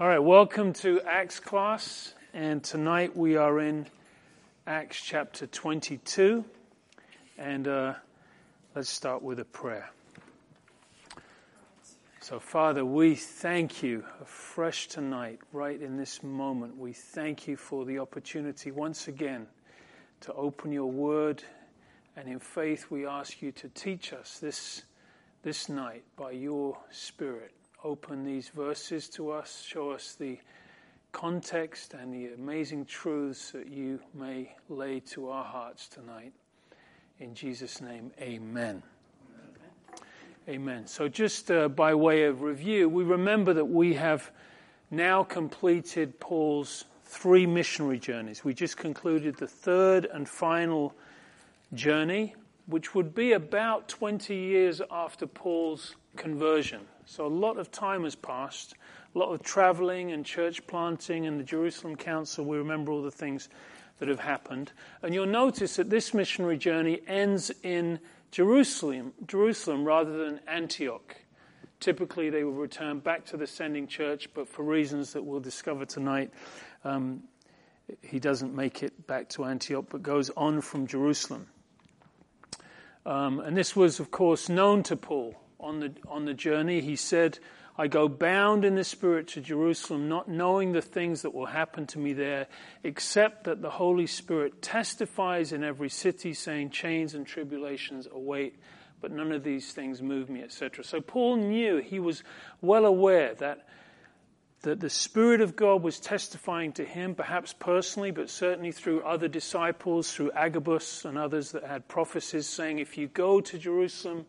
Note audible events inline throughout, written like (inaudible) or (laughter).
All right, welcome to Acts class. And tonight we are in Acts chapter 22. And uh, let's start with a prayer. So, Father, we thank you afresh tonight, right in this moment. We thank you for the opportunity once again to open your word. And in faith, we ask you to teach us this, this night by your Spirit open these verses to us, show us the context and the amazing truths that you may lay to our hearts tonight. In Jesus' name, amen. Amen. So, just uh, by way of review, we remember that we have now completed Paul's three missionary journeys. We just concluded the third and final journey, which would be about 20 years after Paul's conversion. So a lot of time has passed, a lot of traveling and church planting and the Jerusalem Council. We remember all the things that have happened. And you'll notice that this missionary journey ends in Jerusalem, Jerusalem rather than Antioch. Typically, they will return back to the sending church, but for reasons that we'll discover tonight, um, he doesn't make it back to Antioch, but goes on from Jerusalem. Um, and this was, of course, known to Paul on the, on the journey. He said, I go bound in the Spirit to Jerusalem, not knowing the things that will happen to me there, except that the Holy Spirit testifies in every city, saying, Chains and tribulations await, but none of these things move me, etc. So Paul knew, he was well aware that, that the Spirit of God was testifying to him, perhaps personally, but certainly through other disciples, through Agabus and others that had prophecies saying, If you go to Jerusalem,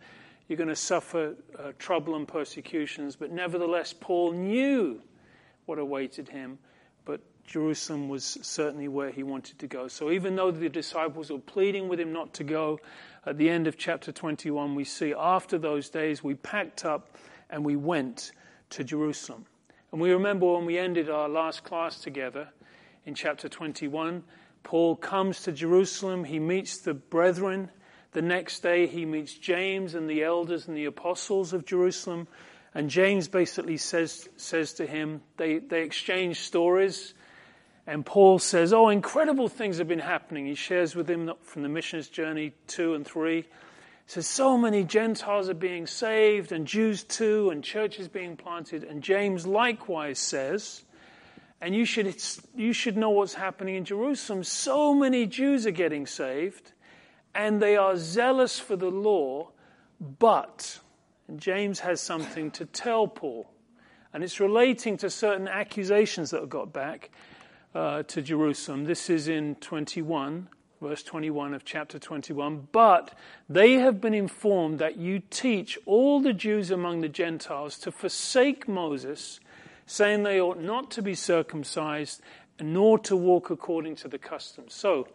you're going to suffer uh, trouble and persecutions. But nevertheless, Paul knew what awaited him, but Jerusalem was certainly where he wanted to go. So even though the disciples were pleading with him not to go, at the end of chapter 21, we see after those days we packed up and we went to Jerusalem. And we remember when we ended our last class together in chapter 21, Paul comes to Jerusalem, he meets the brethren the next day, he meets James and the elders and the apostles of Jerusalem. And James basically says, says to him, they, they exchange stories. And Paul says, Oh, incredible things have been happening. He shares with him from the missions journey two and three. He says, So many Gentiles are being saved, and Jews too, and churches being planted. And James likewise says, and you should, you should know what's happening in Jerusalem. So many Jews are getting saved and they are zealous for the law, but, James has something to tell Paul, and it's relating to certain accusations that have got back uh, to Jerusalem. This is in 21, verse 21 of chapter 21. But they have been informed that you teach all the Jews among the Gentiles to forsake Moses, saying they ought not to be circumcised, nor to walk according to the customs. So,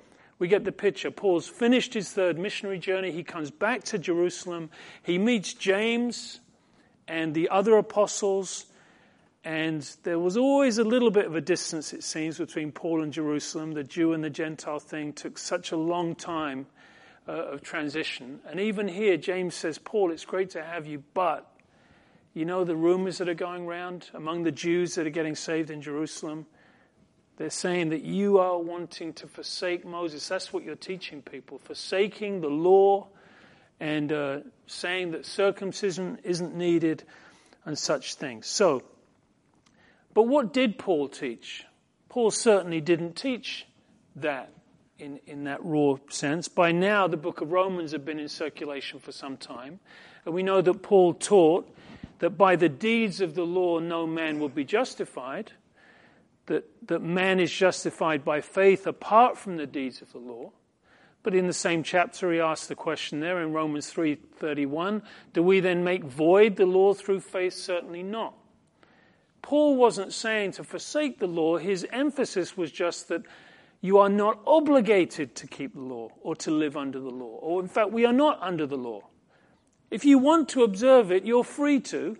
we get the picture. Paul's finished his third missionary journey. He comes back to Jerusalem. He meets James and the other apostles. And there was always a little bit of a distance, it seems, between Paul and Jerusalem. The Jew and the Gentile thing took such a long time uh, of transition. And even here, James says, Paul, it's great to have you, but you know the rumors that are going around among the Jews that are getting saved in Jerusalem? They're saying that you are wanting to forsake Moses. That's what you're teaching people. Forsaking the law and uh, saying that circumcision isn't needed and such things. So, but what did Paul teach? Paul certainly didn't teach that in, in that raw sense. By now, the book of Romans had been in circulation for some time. And we know that Paul taught that by the deeds of the law, no man would be justified that, that man is justified by faith apart from the deeds of the law. But in the same chapter, he asks the question there in Romans 3:31, do we then make void the law through faith? Certainly not. Paul wasn't saying to forsake the law. His emphasis was just that you are not obligated to keep the law or to live under the law. Or in fact, we are not under the law. If you want to observe it, you're free to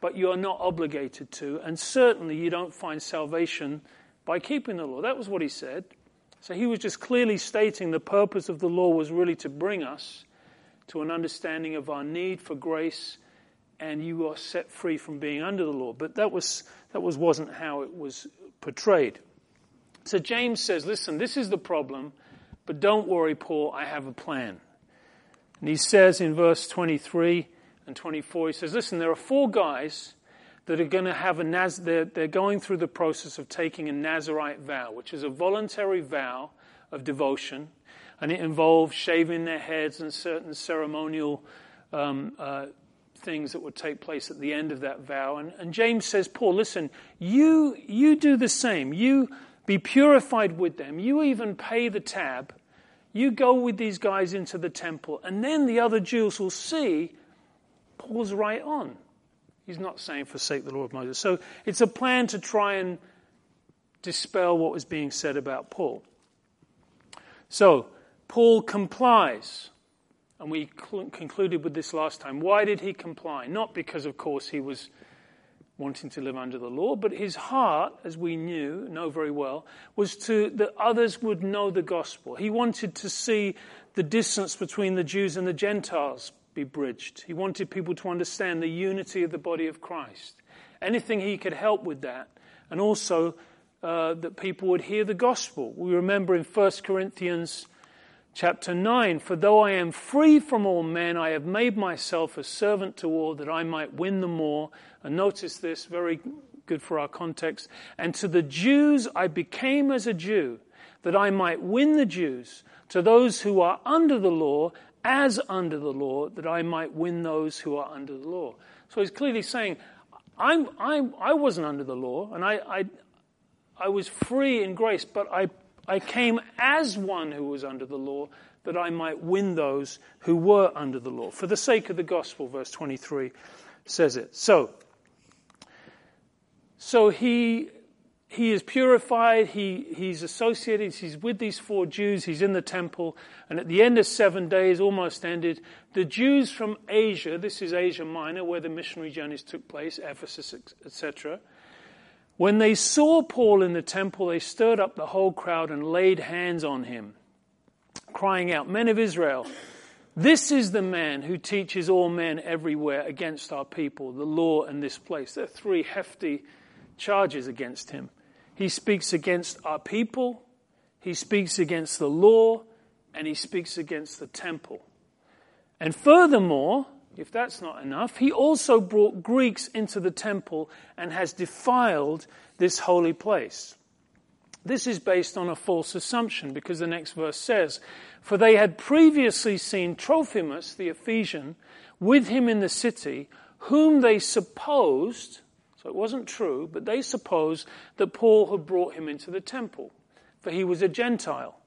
but you are not obligated to, and certainly you don't find salvation by keeping the law. That was what he said. So he was just clearly stating the purpose of the law was really to bring us to an understanding of our need for grace and you are set free from being under the law. But that was that was wasn't how it was portrayed. So James says, "Listen, this is the problem, but don't worry, Paul. I have a plan." And he says in verse 23 and 24, he says, "Listen, there are four guys." that are going to have a Naz- they're, they're going through the process of taking a Nazarite vow, which is a voluntary vow of devotion, and it involves shaving their heads and certain ceremonial um, uh, things that would take place at the end of that vow. And, and James says, Paul, listen, you you do the same. You be purified with them. You even pay the tab. You go with these guys into the temple, and then the other Jews will see Paul's right on. He's not saying forsake the law of Moses. So it's a plan to try and dispel what was being said about Paul. So Paul complies. And we cl- concluded with this last time. Why did he comply? Not because, of course, he was wanting to live under the law, but his heart, as we knew, know very well, was to that others would know the gospel. He wanted to see the distance between the Jews and the Gentiles be bridged. He wanted people to understand the unity of the body of Christ. Anything he could help with that, and also uh, that people would hear the gospel. We remember in 1 Corinthians chapter 9 For though I am free from all men, I have made myself a servant to all that I might win them more. And notice this, very good for our context. And to the Jews I became as a Jew, that I might win the Jews. To those who are under the law, as under the law, that I might win those who are under the law. So he's clearly saying, I'm, I'm, I wasn't under the law, and I, I, I was free in grace, but I, I came as one who was under the law, that I might win those who were under the law. For the sake of the gospel, verse 23 says it. So, so he he is purified, he, he's associated, he's with these four Jews, he's in the temple, and at the end of seven days, almost ended, the Jews from Asia, this is Asia Minor, where the missionary journeys took place, Ephesus, etc., when they saw Paul in the temple, they stirred up the whole crowd and laid hands on him, crying out, Men of Israel, this is the man who teaches all men everywhere against our people, the law and this place. There are three hefty charges against him. He speaks against our people, he speaks against the law, and he speaks against the temple. And furthermore, if that's not enough, he also brought Greeks into the temple and has defiled this holy place. This is based on a false assumption because the next verse says, For they had previously seen Trophimus, the Ephesian, with him in the city, whom they supposed, so it wasn't true, but they supposed that Paul had brought him into the temple, for he was a Gentile.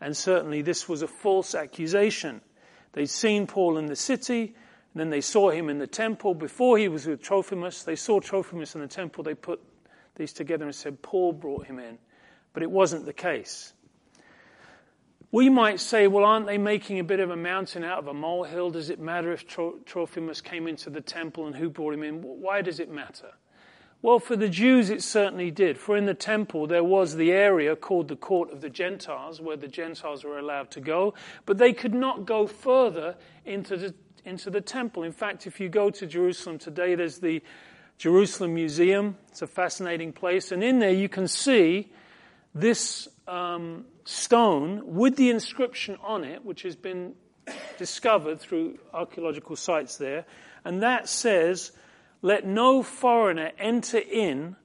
And certainly this was a false accusation. They'd seen Paul in the city, and then they saw him in the temple. Before he was with Trophimus, they saw Trophimus in the temple. They put these together and said, Paul brought him in. But it wasn't the case. We might say, well, aren't they making a bit of a mountain out of a molehill? Does it matter if Trophimus came into the temple and who brought him in? Why does it matter? Well, for the Jews, it certainly did. For in the temple, there was the area called the court of the Gentiles, where the Gentiles were allowed to go, but they could not go further into the, into the temple. In fact, if you go to Jerusalem today, there's the Jerusalem Museum. It's a fascinating place. And in there, you can see this um, stone with the inscription on it, which has been discovered through archaeological sites there. And that says, let no foreigner enter in,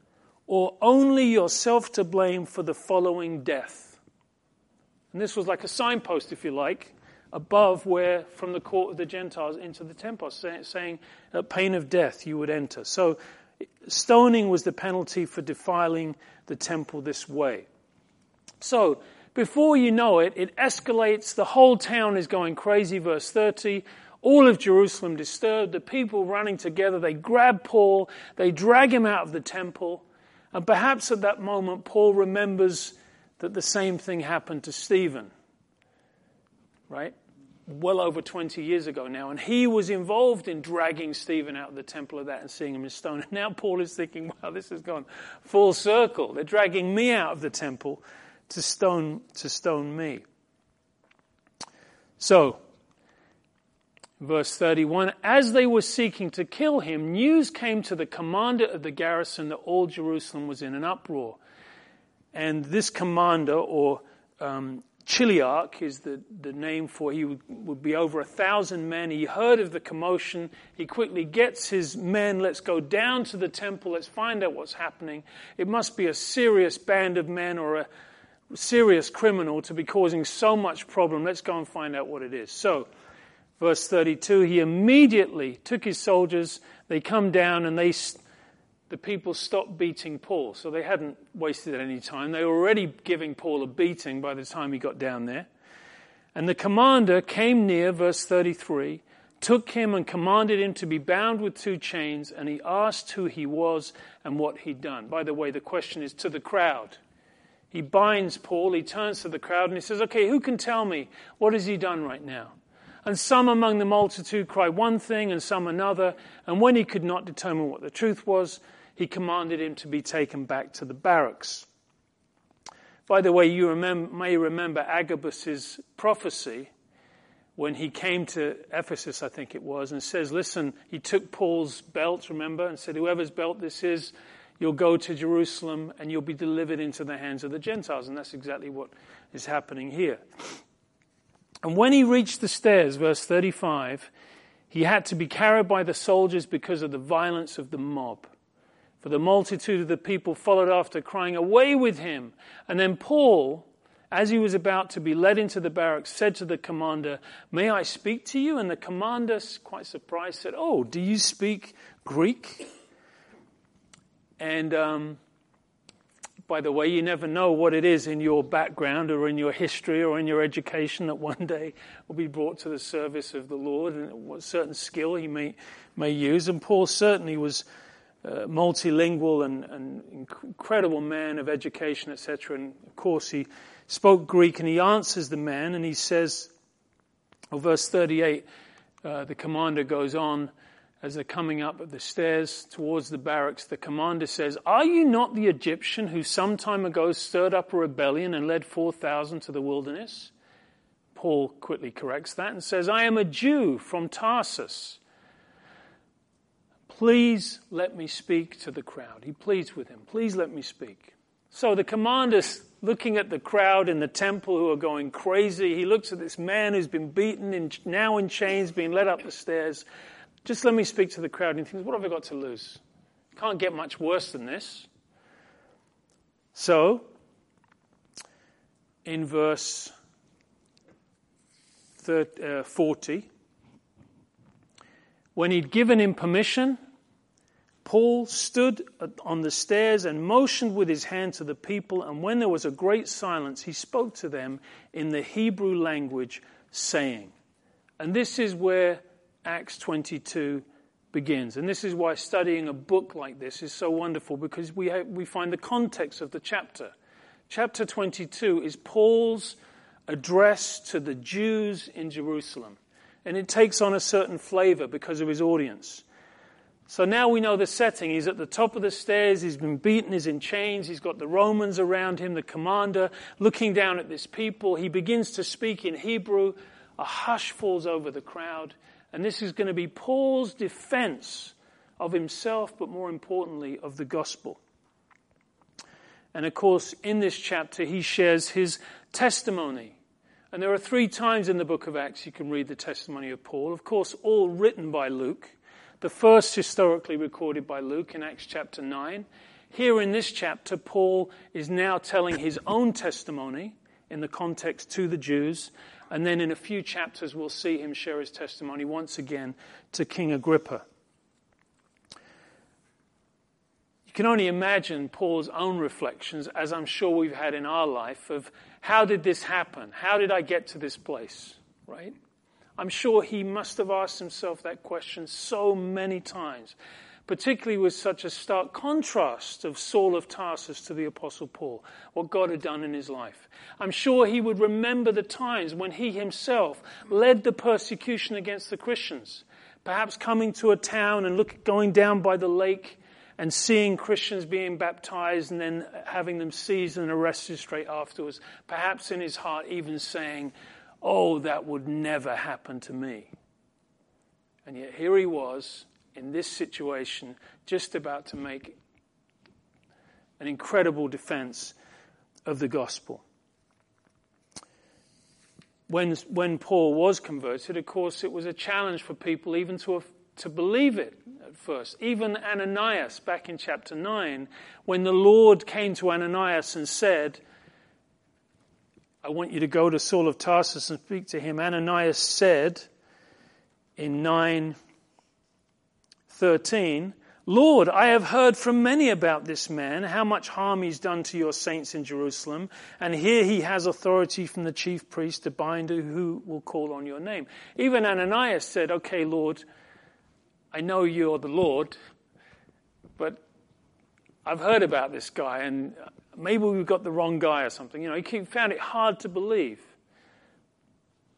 or only yourself to blame for the following death. And this was like a signpost, if you like, above where, from the court of the Gentiles into the temple, saying, at pain of death you would enter. So, stoning was the penalty for defiling the temple this way. So, before you know it, it escalates. The whole town is going crazy. Verse 30 all of Jerusalem disturbed, the people running together. They grab Paul, they drag him out of the temple. And perhaps at that moment, Paul remembers that the same thing happened to Stephen, right? Well over 20 years ago now. And he was involved in dragging Stephen out of the temple of that and seeing him in stone. (laughs) And now Paul is thinking, wow, this has gone full circle. They're dragging me out of the temple to stone, to stone me. So, Verse 31 As they were seeking to kill him, news came to the commander of the garrison that all Jerusalem was in an uproar. And this commander, or um, Chiliarch is the, the name for he would, would be over a thousand men. He heard of the commotion. He quickly gets his men. Let's go down to the temple. Let's find out what's happening. It must be a serious band of men or a serious criminal to be causing so much problem. Let's go and find out what it is. So, verse 32, he immediately took his soldiers. They come down and they the people stopped beating Paul. So they hadn't wasted any time. They were already giving Paul a beating by the time he got down there. And the commander came near, verse 33, took him and commanded him to be bound with two chains, and he asked who he was and what he'd done. By the way, the question is to the crowd. He binds Paul, he turns to the crowd, and he says, Okay, who can tell me what has he done right now? And some among the multitude cried one thing and some another. And when he could not determine what the truth was, he commanded him to be taken back to the barracks. By the way, you remember, may remember Agabus's prophecy when he came to Ephesus, I think it was, and says, Listen, he took Paul's belt, remember, and said, Whoever's belt this is, you'll go to Jerusalem and you'll be delivered into the hands of the Gentiles. And that's exactly what is happening here. And when he reached the stairs, verse 35, he had to be carried by the soldiers because of the violence of the mob. For the multitude of the people followed after, crying, Away with him! And then Paul, as he was about to be led into the barracks, said to the commander, May I speak to you? And the commander, quite surprised, said, Oh, do you speak Greek? And um, by the way, you never know what it is in your background or in your history or in your education that one day will be brought to the service of the Lord and what certain skill he may, may use. And Paul certainly was uh, multilingual and, and, incredible man of education, etc. And of course, he spoke Greek and he answers the man and he says, oh, verse 38, uh, the commander goes on as they're coming up the stairs towards the barracks. The commander says, Are you not the Egyptian who some time ago stirred up a rebellion and led 4,000 to the wilderness? Paul quickly corrects that and says, I am a Jew from Tarsus Please let me speak to the crowd. He pleads with him. Please let me speak. So the commander's looking at the crowd in the temple who are going crazy. He looks at this man who's been beaten, and now in chains, being led up the stairs. Just let me speak to the crowd. And he thinks, what have I got to lose? Can't get much worse than this. So, in verse 30, uh, 40, when he'd given him permission, Paul stood on the stairs and motioned with his hand to the people, and when there was a great silence, he spoke to them in the Hebrew language, saying, and this is where Acts 22 begins. And this is why studying a book like this is so wonderful because we, have, we find the context of the chapter. Chapter 22 is Paul's address to the Jews in Jerusalem. And it takes on a certain flavor because of his audience. So now we know the setting. He's at the top of the stairs. He's been beaten. He's in chains. He's got the Romans around him, the commander, looking down at this people. He begins to speak in Hebrew. A hush falls over the crowd. And this is going to be Paul's defense of himself, but more importantly, of the gospel. And of course, in this chapter, he shares his testimony. And there are three times in the book of Acts you can read the testimony of Paul. Of course, all written by Luke. The first historically recorded by Luke in Acts chapter 9. Here in this chapter, Paul is now telling his own testimony in the context to the Jews. And then in a few chapters, we'll see him share his testimony once again to King Agrippa. You can only imagine Paul's own reflections, as I'm sure we've had in our life, of how did this happen? How did I get to this place? Right? I'm sure he must have asked himself that question so many times, particularly with such a stark contrast of Saul of Tarsus to the Apostle Paul, what God had done in his life. I'm sure he would remember the times when he himself led the persecution against the Christians, perhaps coming to a town and look, going down by the lake and seeing Christians being baptized and then having them seized and arrested straight afterwards, perhaps in his heart even saying, Oh, that would never happen to me. And yet here he was in this situation, just about to make an incredible defense of the gospel. When, when Paul was converted, of course, it was a challenge for people even to, to believe it at first. Even Ananias, back in chapter 9, when the Lord came to Ananias and said, I want you to go to Saul of Tarsus and speak to him, Ananias said in 9:13, Lord, I have heard from many about this man, how much harm he's done to your saints in Jerusalem, and here he has authority from the chief priest to bind who will call on your name. Even Ananias said, Okay, Lord, I know you're the Lord, but I've heard about this guy, and maybe we've got the wrong guy or something. You know, he found it hard to believe.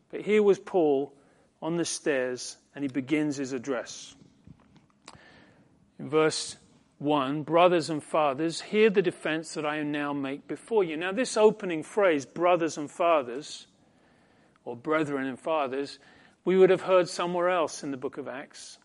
But here was Paul on the stairs, and he begins his address. In verse 1, brothers and fathers, hear the defense that I now make before you. Now, this opening phrase, brothers and fathers, or brethren and fathers, we would have heard somewhere else in the book of Acts.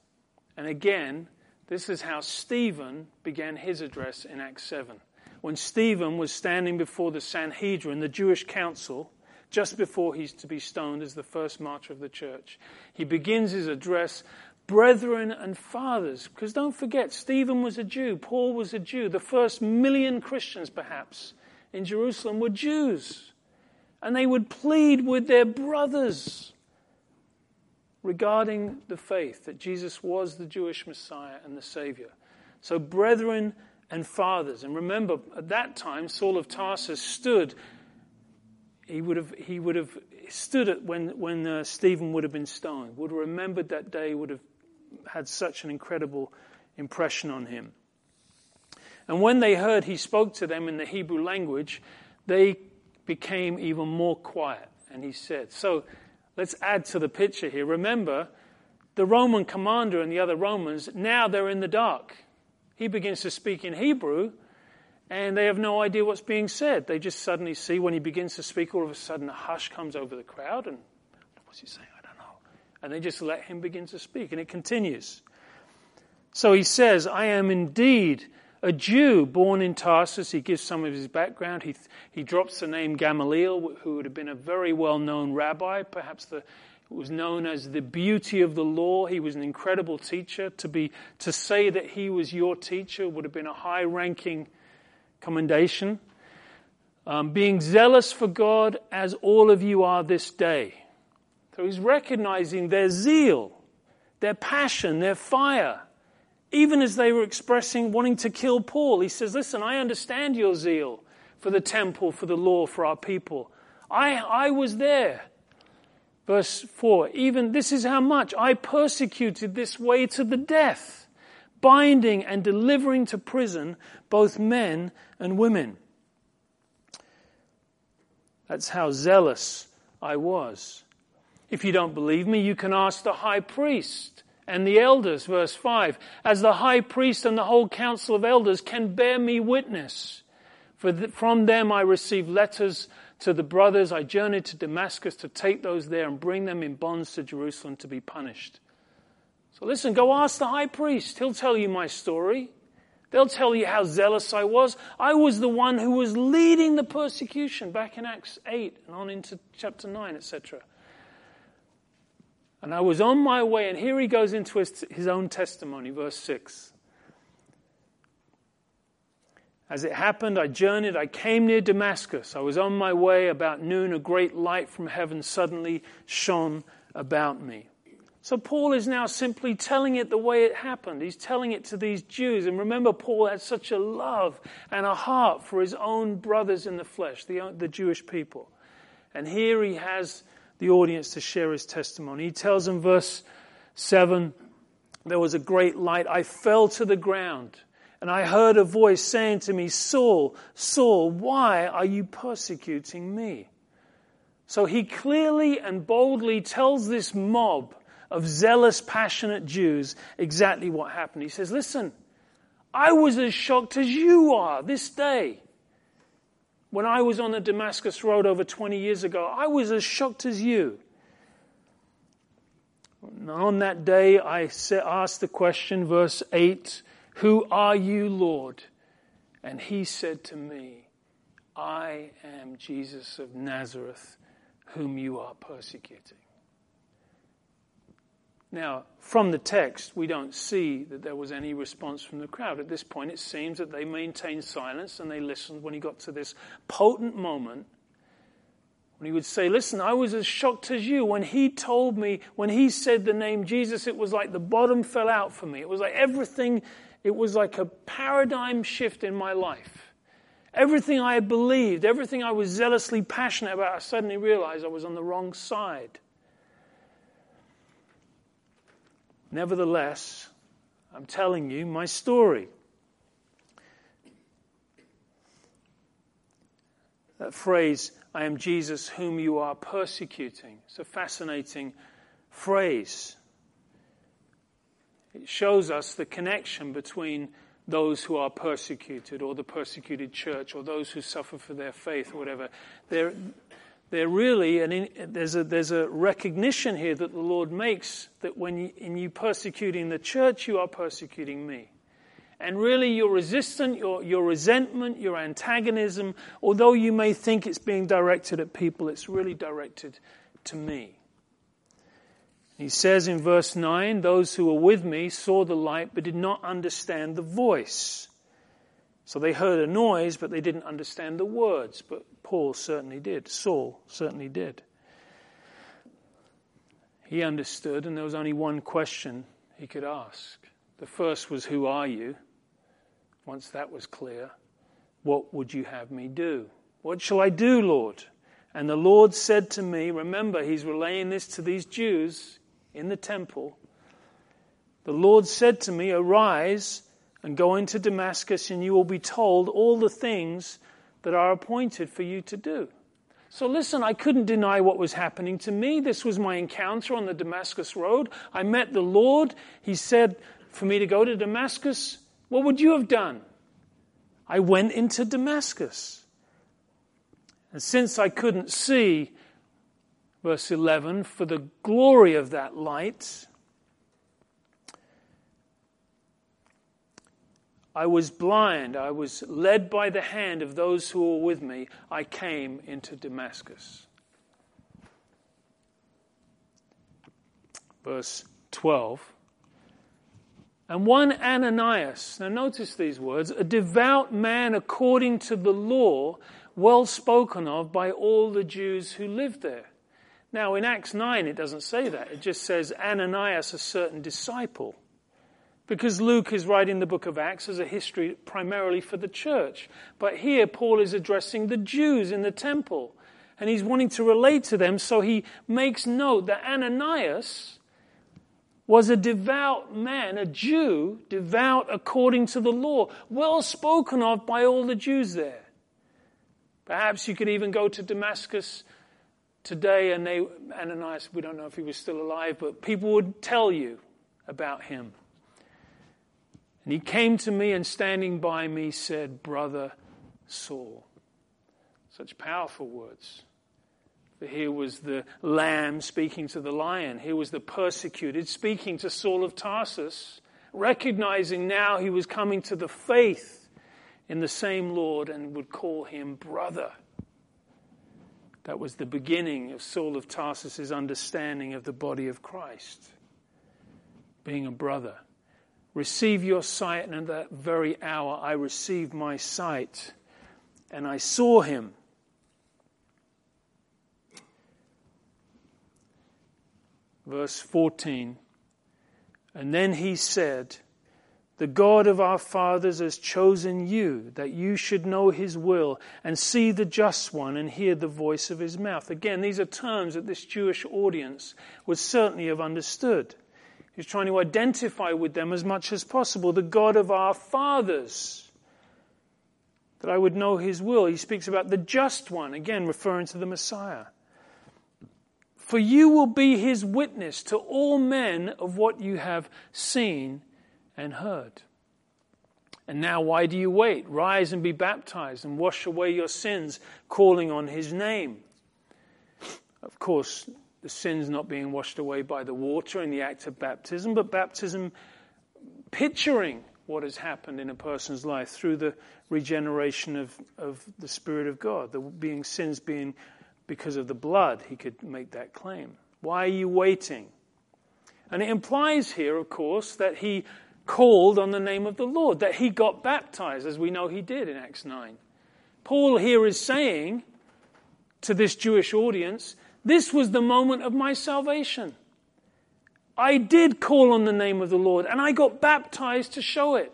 And again, this is how Stephen began his address in Acts 7. When Stephen was standing before the Sanhedrin, the Jewish council, just before he's to be stoned as the first martyr of the church, he begins his address brethren and fathers. Because don't forget, Stephen was a Jew, Paul was a Jew. The first million Christians, perhaps, in Jerusalem were Jews. And they would plead with their brothers regarding the faith that Jesus was the Jewish Messiah and the Savior. So, brethren and fathers. And remember, at that time, Saul of Tarsus stood. He would have, he would have stood at when, when uh, Stephen would have been stoned, would have remembered that day, would have had such an incredible impression on him. And when they heard he spoke to them in the Hebrew language, they became even more quiet. And he said, So let's add to the picture here. Remember, the Roman commander and the other Romans, now they're in the dark. He begins to speak in Hebrew, and they have no idea what's being said. They just suddenly see when he begins to speak, all of a sudden a hush comes over the crowd, and what's he saying? And they just let him begin to speak. And it continues. So he says, I am indeed a Jew born in Tarsus. He gives some of his background. He, he drops the name Gamaliel, who would have been a very well known rabbi, perhaps the, was known as the beauty of the law. He was an incredible teacher. To, be, to say that he was your teacher would have been a high ranking commendation. Um, being zealous for God as all of you are this day. So he's recognizing their zeal, their passion, their fire. Even as they were expressing wanting to kill Paul, he says, Listen, I understand your zeal for the temple, for the law, for our people. I, I was there. Verse 4 Even this is how much I persecuted this way to the death, binding and delivering to prison both men and women. That's how zealous I was. If you don't believe me, you can ask the high priest and the elders, verse 5. As the high priest and the whole council of elders can bear me witness. For from them I received letters to the brothers. I journeyed to Damascus to take those there and bring them in bonds to Jerusalem to be punished. So listen, go ask the high priest. He'll tell you my story. They'll tell you how zealous I was. I was the one who was leading the persecution back in Acts 8 and on into chapter 9, etc. And I was on my way, and here he goes into his, his own testimony, verse 6. As it happened, I journeyed, I came near Damascus. I was on my way. About noon, a great light from heaven suddenly shone about me. So Paul is now simply telling it the way it happened. He's telling it to these Jews. And remember, Paul had such a love and a heart for his own brothers in the flesh, the, the Jewish people. And here he has the audience to share his testimony. He tells in verse 7 There was a great light. I fell to the ground, and I heard a voice saying to me, Saul, Saul, why are you persecuting me? So he clearly and boldly tells this mob of zealous, passionate Jews exactly what happened. He says, Listen, I was as shocked as you are this day. When I was on the Damascus Road over 20 years ago, I was as shocked as you. On that day, I asked the question, verse 8, Who are you, Lord? And he said to me, I am Jesus of Nazareth, whom you are persecuting. Now, from the text, we don't see that there was any response from the crowd. At this point, it seems that they maintained silence and they listened when he got to this potent moment when he would say, Listen, I was as shocked as you. When he told me, when he said the name Jesus, it was like the bottom fell out for me. It was like everything, it was like a paradigm shift in my life. Everything I had believed, everything I was zealously passionate about, I suddenly realized I was on the wrong side. Nevertheless, I'm telling you my story. That phrase, I am Jesus whom you are persecuting, it's a fascinating phrase. It shows us the connection between those who are persecuted, or the persecuted church, or those who suffer for their faith, or whatever. They're, they're really, and there's, a, there's a recognition here that the Lord makes that when you, in you persecuting the church, you are persecuting me. And really, your resistance, your, your resentment, your antagonism, although you may think it's being directed at people, it's really directed to me. He says in verse 9, Those who were with me saw the light but did not understand the voice. So they heard a noise, but they didn't understand the words. But Paul certainly did. Saul certainly did. He understood, and there was only one question he could ask. The first was, Who are you? Once that was clear, what would you have me do? What shall I do, Lord? And the Lord said to me, Remember, he's relaying this to these Jews in the temple. The Lord said to me, Arise and go into Damascus, and you will be told all the things that are appointed for you to do. So listen, I couldn't deny what was happening to me. This was my encounter on the Damascus Road. I met the Lord. He said for me to go to Damascus. What would you have done? I went into Damascus. And since I couldn't see, verse 11, for the glory of that light, I was blind. I was led by the hand of those who were with me. I came into Damascus. Verse 12. And one Ananias, now notice these words, a devout man according to the law, well spoken of by all the Jews who lived there. Now in Acts 9 it doesn't say that. It just says Ananias, a certain disciple. Because Luke is writing the book of Acts as a history primarily for the church. But here Paul is addressing the Jews in the temple. And he's wanting to relate to them, so he makes note that Ananias was a devout man, a Jew, devout according to the law, well spoken of by all the Jews there. Perhaps you could even go to Damascus today and they, Ananias, we don't know if he was still alive, but people would tell you about him. And he came to me and standing by me said, Brother Saul. Such powerful words. For here was the lamb speaking to the lion. Here was the persecuted speaking to Saul of Tarsus, recognizing now he was coming to the faith in the same Lord and would call him brother. That was the beginning of Saul of Tarsus' understanding of the body of Christ, being a brother. Receive your sight, and at that very hour I received my sight, and I saw him. Verse 14. And then he said, The God of our fathers has chosen you, that you should know his will, and see the just one, and hear the voice of his mouth. Again, these are terms that this Jewish audience would certainly have understood. He's trying to identify with them as much as possible the God of our fathers, that I would know his will. He speaks about the just one, again referring to the Messiah. For you will be his witness to all men of what you have seen and heard. And now, why do you wait? Rise and be baptized and wash away your sins, calling on his name. Of course, the sins not being washed away by the water in the act of baptism, but baptism picturing what has happened in a person's life through the regeneration of, of the Spirit of God, the being sins being because of the blood, he could make that claim. Why are you waiting? And it implies here, of course, that he called on the name of the Lord, that he got baptized, as we know he did in Acts 9. Paul here is saying to this Jewish audience, this was the moment of my salvation. I did call on the name of the Lord and I got baptized to show it.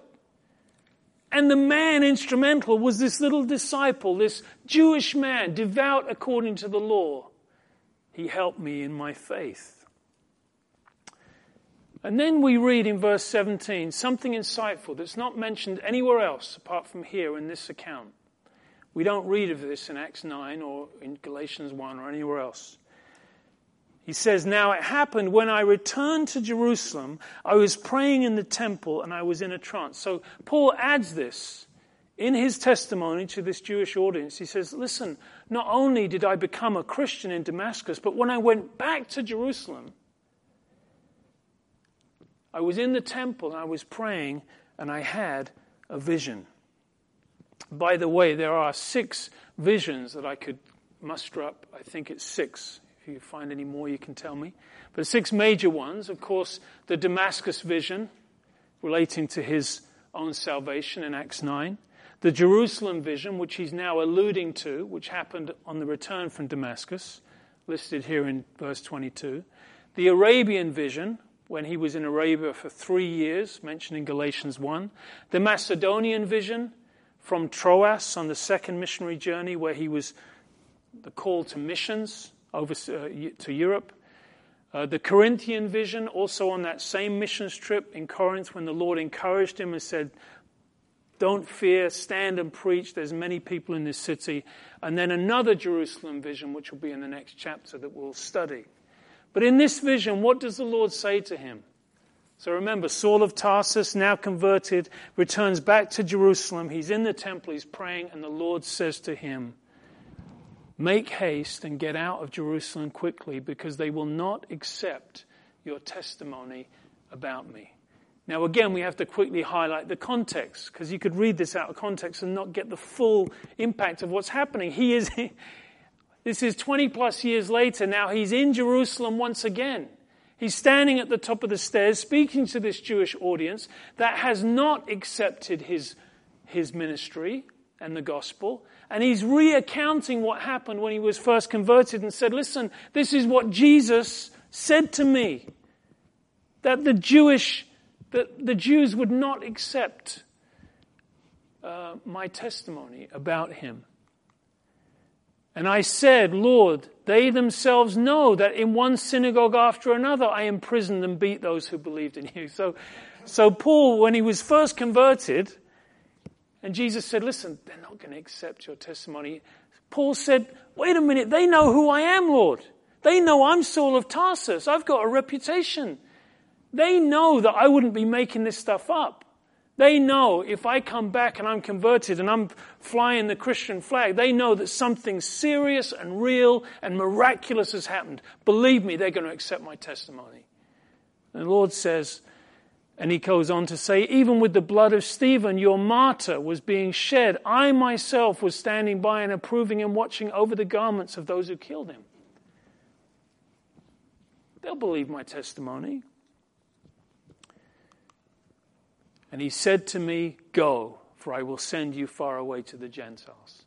And the man instrumental was this little disciple, this Jewish man, devout according to the law. He helped me in my faith. And then we read in verse 17 something insightful that's not mentioned anywhere else apart from here in this account. We don't read of this in Acts 9 or in Galatians 1 or anywhere else. He says, Now it happened when I returned to Jerusalem, I was praying in the temple and I was in a trance. So Paul adds this in his testimony to this Jewish audience. He says, Listen, not only did I become a Christian in Damascus, but when I went back to Jerusalem, I was in the temple and I was praying and I had a vision. By the way, there are six visions that I could muster up. I think it's six if you find any more, you can tell me. But six major ones, of course, the Damascus vision relating to his own salvation in Acts 9. The Jerusalem vision, which he's now alluding to, which happened on the return from Damascus, listed here in verse 22. The Arabian vision, when he was in Arabia for three years, mentioned in Galatians 1. The Macedonian vision from Troas on the second missionary journey, where he was the call to missions, over uh, to Europe. Uh, the Corinthian vision, also on that same missions trip in Corinth, when the Lord encouraged him and said, Don't fear, stand and preach. There's many people in this city. And then another Jerusalem vision, which will be in the next chapter that we'll study. But in this vision, what does the Lord say to him? So remember, Saul of Tarsus, now converted, returns back to Jerusalem. He's in the temple, he's praying, and the Lord says to him, Make haste and get out of Jerusalem quickly because they will not accept your testimony about me. Now, again, we have to quickly highlight the context because you could read this out of context and not get the full impact of what's happening. He is, (laughs) this is 20 plus years later. Now he's in Jerusalem once again. He's standing at the top of the stairs speaking to this Jewish audience that has not accepted his, his ministry and the gospel. And he's reaccounting what happened when he was first converted and said, Listen, this is what Jesus said to me. That the Jewish, that the Jews would not accept uh, my testimony about him. And I said, Lord, they themselves know that in one synagogue after another I imprisoned and beat those who believed in you. So, so Paul, when he was first converted, and Jesus said, Listen, they're not going to accept your testimony. Paul said, Wait a minute, they know who I am, Lord. They know I'm Saul of Tarsus. I've got a reputation. They know that I wouldn't be making this stuff up. They know if I come back and I'm converted and I'm flying the Christian flag, they know that something serious and real and miraculous has happened. Believe me, they're going to accept my testimony. And the Lord says, and he goes on to say, even with the blood of Stephen, your martyr was being shed. I myself was standing by and approving and watching over the garments of those who killed him. They'll believe my testimony. And he said to me, Go, for I will send you far away to the Gentiles.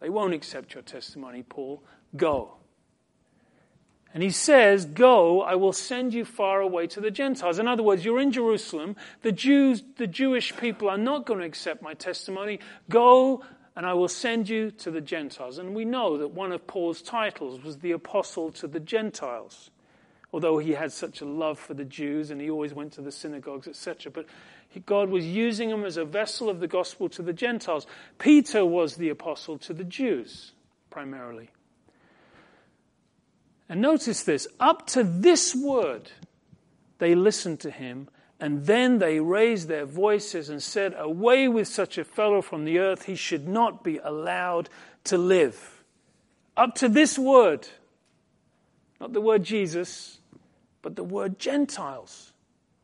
They won't accept your testimony, Paul. Go. And he says, Go, I will send you far away to the Gentiles. In other words, you're in Jerusalem. The Jews, the Jewish people are not going to accept my testimony. Go, and I will send you to the Gentiles. And we know that one of Paul's titles was the apostle to the Gentiles. Although he had such a love for the Jews and he always went to the synagogues, etc. But God was using him as a vessel of the gospel to the Gentiles. Peter was the apostle to the Jews, primarily. And notice this up to this word, they listened to him, and then they raised their voices and said, Away with such a fellow from the earth, he should not be allowed to live. Up to this word, not the word Jesus, but the word Gentiles,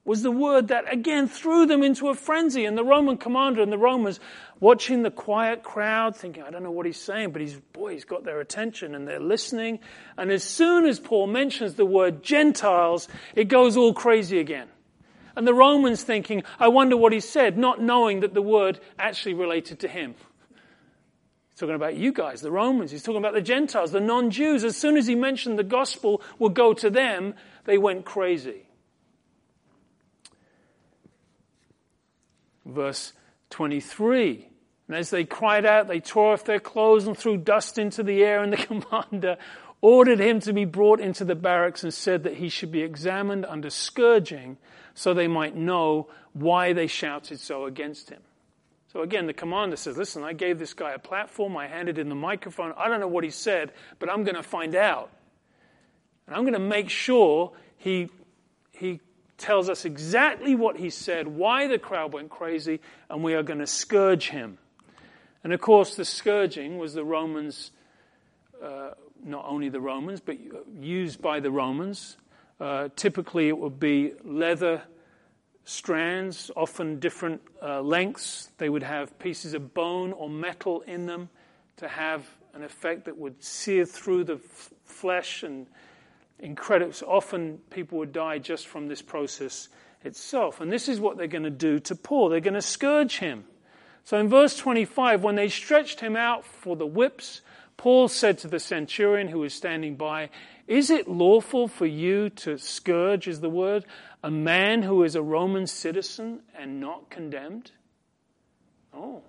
was the word that again threw them into a frenzy. And the Roman commander and the Romans watching the quiet crowd, thinking, I don't know what he's saying, but he's, boy, he's got their attention and they're listening. And as soon as Paul mentions the word Gentiles, it goes all crazy again. And the Romans thinking, I wonder what he said, not knowing that the word actually related to him. Talking about you guys, the Romans. He's talking about the Gentiles, the non Jews. As soon as he mentioned the gospel would go to them, they went crazy. Verse 23. And as they cried out, they tore off their clothes and threw dust into the air, and the (laughs) commander ordered him to be brought into the barracks and said that he should be examined under scourging so they might know why they shouted so against him. So again, the commander says, Listen, I gave this guy a platform, I handed him the microphone. I don't know what he said, but I'm going to find out. And I'm going to make sure he, he tells us exactly what he said, why the crowd went crazy, and we are going to scourge him. And of course, the scourging was the Romans, uh, not only the Romans, but used by the Romans. Uh, typically, it would be leather strands, often different uh, lengths. They would have pieces of bone or metal in them to have an effect that would sear through the f- flesh and incredible. Often people would die just from this process itself. And this is what they're going to do to Paul. They're going to scourge him. So in verse 25, when they stretched him out for the whips, Paul said to the centurion who was standing by, Is it lawful for you to scourge, is the word, a man who is a Roman citizen and not condemned? Oh.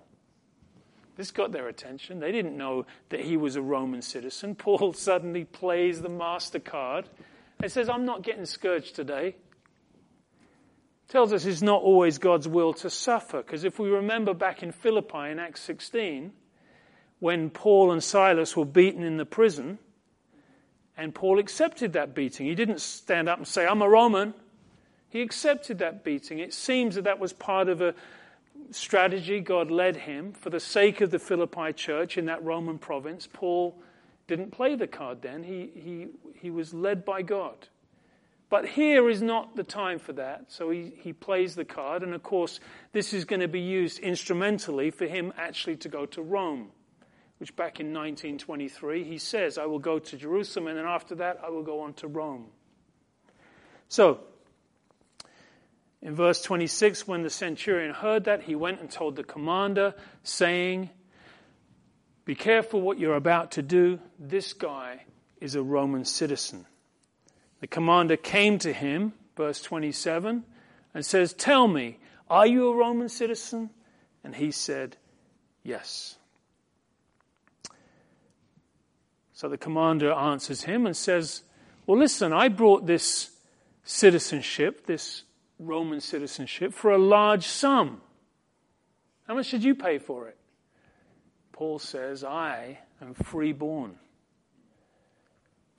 This got their attention. They didn't know that he was a Roman citizen. (laughs) Paul suddenly plays the master card and says, I'm not getting scourged today. Tells us it's not always God's will to suffer. Because if we remember back in Philippi in Acts 16, when Paul and Silas were beaten in the prison, and Paul accepted that beating. He didn't stand up and say, I'm a Roman. He accepted that beating. It seems that that was part of a strategy God led him for the sake of the Philippi church in that Roman province. Paul didn't play the card then, he, he, he was led by God. But here is not the time for that, so he, he plays the card, and of course, this is going to be used instrumentally for him actually to go to Rome, which back in 1923 he says, I will go to Jerusalem, and then after that I will go on to Rome. So, in verse 26, when the centurion heard that, he went and told the commander, saying, Be careful what you're about to do. This guy is a Roman citizen. The commander came to him, verse 27, and says, Tell me, are you a Roman citizen? And he said, Yes. So the commander answers him and says, Well, listen, I brought this citizenship, this Roman citizenship for a large sum. How much did you pay for it? Paul says, I am freeborn.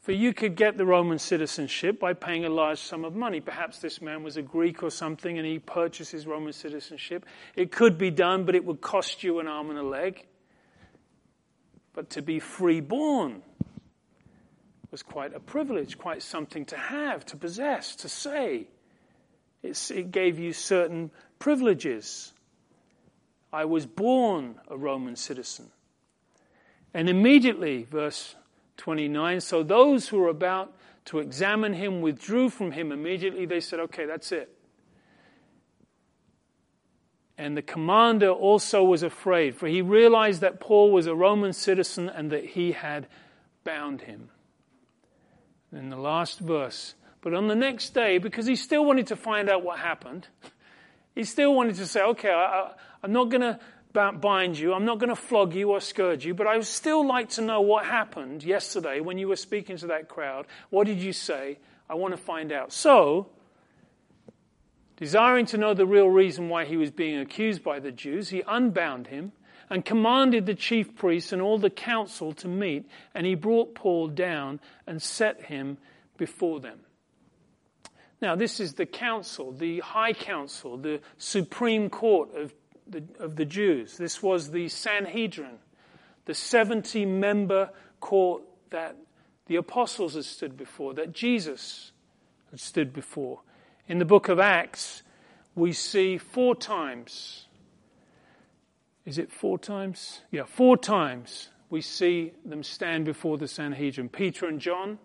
For you could get the Roman citizenship by paying a large sum of money. Perhaps this man was a Greek or something and he purchases Roman citizenship. It could be done, but it would cost you an arm and a leg. But to be freeborn was quite a privilege, quite something to have, to possess, to say. It's, it gave you certain privileges. I was born a Roman citizen. And immediately, verse 29, so those who were about to examine him withdrew from him immediately. They said, okay, that's it. And the commander also was afraid, for he realized that Paul was a Roman citizen and that he had bound him. In the last verse, but on the next day, because he still wanted to find out what happened, he still wanted to say, okay, I, am not going to bind you, I'm not going to flog you or scourge you, but I would still like to know what happened yesterday when you were speaking to that crowd. What did you say? I want to find out. So, desiring to know the real reason why he was being accused by the Jews, he unbound him and commanded the chief priests and all the council to meet, and he brought Paul down and set him before them. Now, this is the council, the high council, the supreme court of the, of the Jews. This was the Sanhedrin, the 70 member court that the apostles had stood before, that Jesus had stood before. In the book of Acts, we see four times. Is it four times? Yeah, four times we see them stand before the Sanhedrin. Peter and John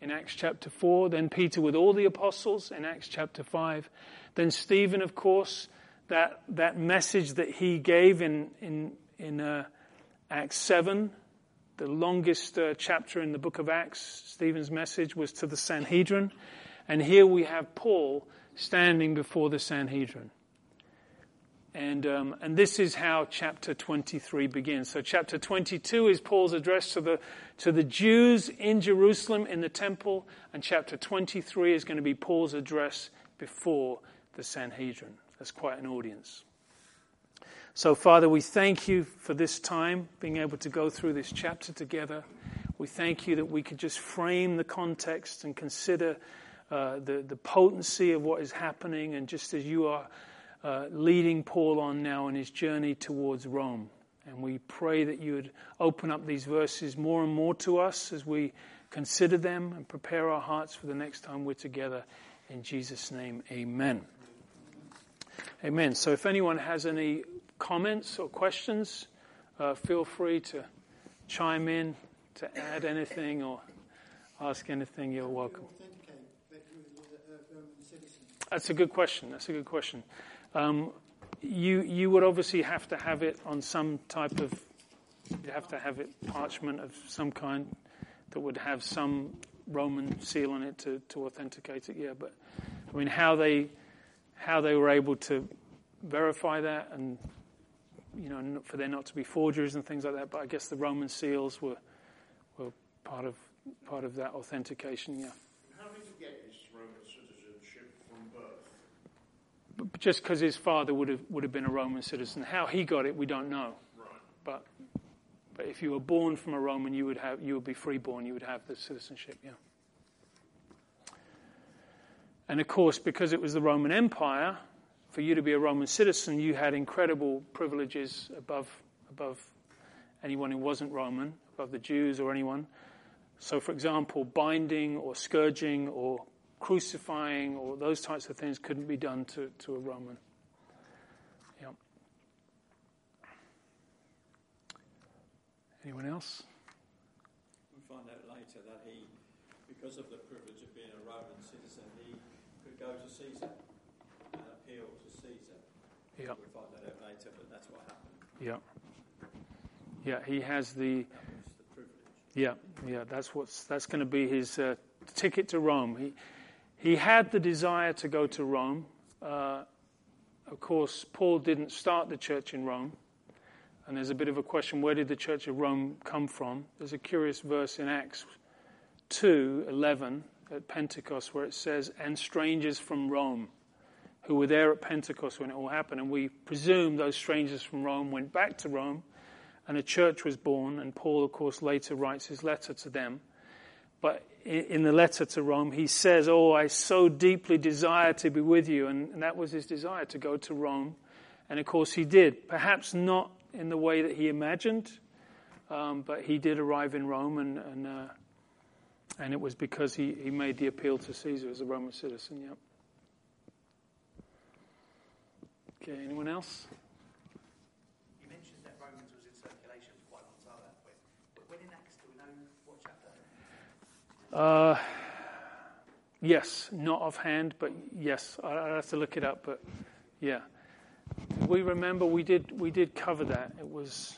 in Acts chapter 4, then Peter with all the apostles in Acts chapter 5, then Stephen, of course, that, that message that he gave in, in, in uh, Acts 7, the longest uh, chapter in the book of Acts, Stephen's message was to the Sanhedrin. And here we have Paul standing before the Sanhedrin. And, um, and this is how chapter 23 begins. So, chapter 22 is Paul's address to the, to the Jews in Jerusalem in the temple, and chapter 23 is going to be Paul's address before the Sanhedrin. That's quite an audience. So, Father, we thank you for this time, being able to go through this chapter together. We thank you that we could just frame the context and consider uh, the, the potency of what is happening, and just as you are uh, leading Paul on now in his journey towards Rome. And we pray that you would open up these verses more and more to us as we consider them and prepare our hearts for the next time we're together. In Jesus' name, amen. Amen. So if anyone has any comments or questions, uh, feel free to chime in, to add anything or ask anything. You're welcome. That's a good question. That's a good question. Um, you you would obviously have to have it on some type of. You have to have it parchment of some kind that would have some Roman seal on it to, to authenticate it. Yeah, but I mean how they how they were able to verify that and you know for there not to be forgeries and things like that. But I guess the Roman seals were were part of part of that authentication. Yeah. Just because his father would have, would have been a Roman citizen. How he got it, we don't know. Right. But, but if you were born from a Roman, you would, have, you would be freeborn, you would have the citizenship, yeah. And of course, because it was the Roman Empire, for you to be a Roman citizen, you had incredible privileges above, above anyone who wasn't Roman, above the Jews or anyone. So, for example, binding or scourging or crucifying or those types of things couldn't be done to, to a Roman. Yeah. Anyone else? We find out later that he, because of the privilege of being a Roman citizen, he could go to Caesar and appeal to Caesar. Yeah. We find that out later, but that's what happened. Yeah. Yeah, he has the. Yeah, yeah, that's what's that's going to be his uh, ticket to Rome. He he had the desire to go to Rome. Uh, of course, Paul didn't start the church in Rome. And there's a bit of a question where did the church of Rome come from? There's a curious verse in Acts 2 11 at Pentecost where it says, And strangers from Rome who were there at Pentecost when it all happened. And we presume those strangers from Rome went back to Rome and a church was born. And Paul, of course, later writes his letter to them. But in the letter to Rome, he says, Oh, I so deeply desire to be with you. And, that was his desire to go to Rome. And of course, he did. Perhaps not in the way that he imagined, um, but he did arrive in Rome, and, and, uh, and it was because he, he made the appeal to Caesar as a Roman citizen. Yep. Okay, anyone else? Uh, yes, not offhand, but yes, I, I have to look it up. But yeah, we remember we did we did cover that. It was,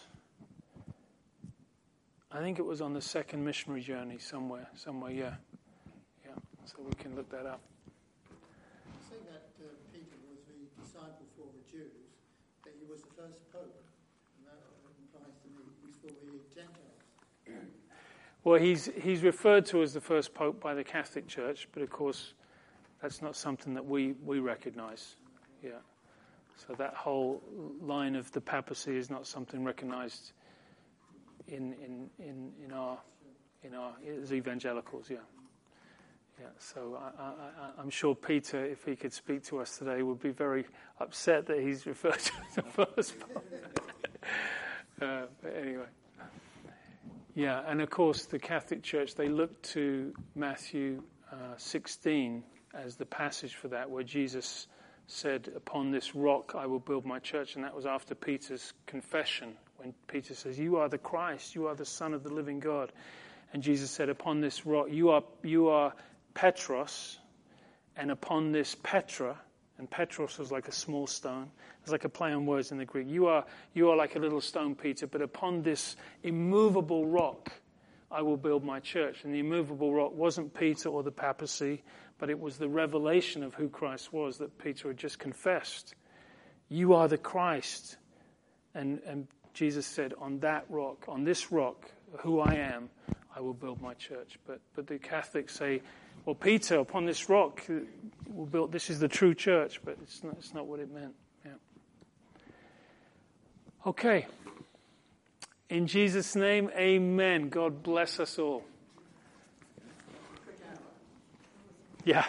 I think it was on the second missionary journey somewhere, somewhere. Yeah, yeah. So we can look that up. Say that uh, Peter was the disciple for the Jews, that he was the first pope, and that implies to me he's for the Gentiles. Well, he's, he's referred to as the first pope by the Catholic Church, but of course, that's not something that we, we recognize. Yeah. So that whole line of the papacy is not something recognized in, in, in, in our, in our, as evangelicals, yeah. Yeah, so I, am sure Peter, if he could speak to us today, would be very upset that he's (laughs) referred to as the first pope. (laughs) uh, but anyway. Yeah, and of course, the Catholic Church, they look to Matthew uh, 16 as the passage for that, where Jesus said, Upon this rock I will build my church. And that was after Peter's confession, when Peter says, You are the Christ, you are the Son of the living God. And Jesus said, Upon this rock, you are, you are Petros, and upon this Petra, and Petros was like a small stone. It's like a play on words in the Greek. You are, you are like a little stone, Peter, but upon this immovable rock I will build my church. And the immovable rock wasn't Peter or the papacy, but it was the revelation of who Christ was that Peter had just confessed. You are the Christ. And, and Jesus said, On that rock, on this rock, who I am, I will build my church. But, but the Catholics say, well, Peter, upon this rock, uh, will build, this is the true church, but it's not, it's not what it meant. Yeah. Okay. In Jesus' name, amen. God bless us all.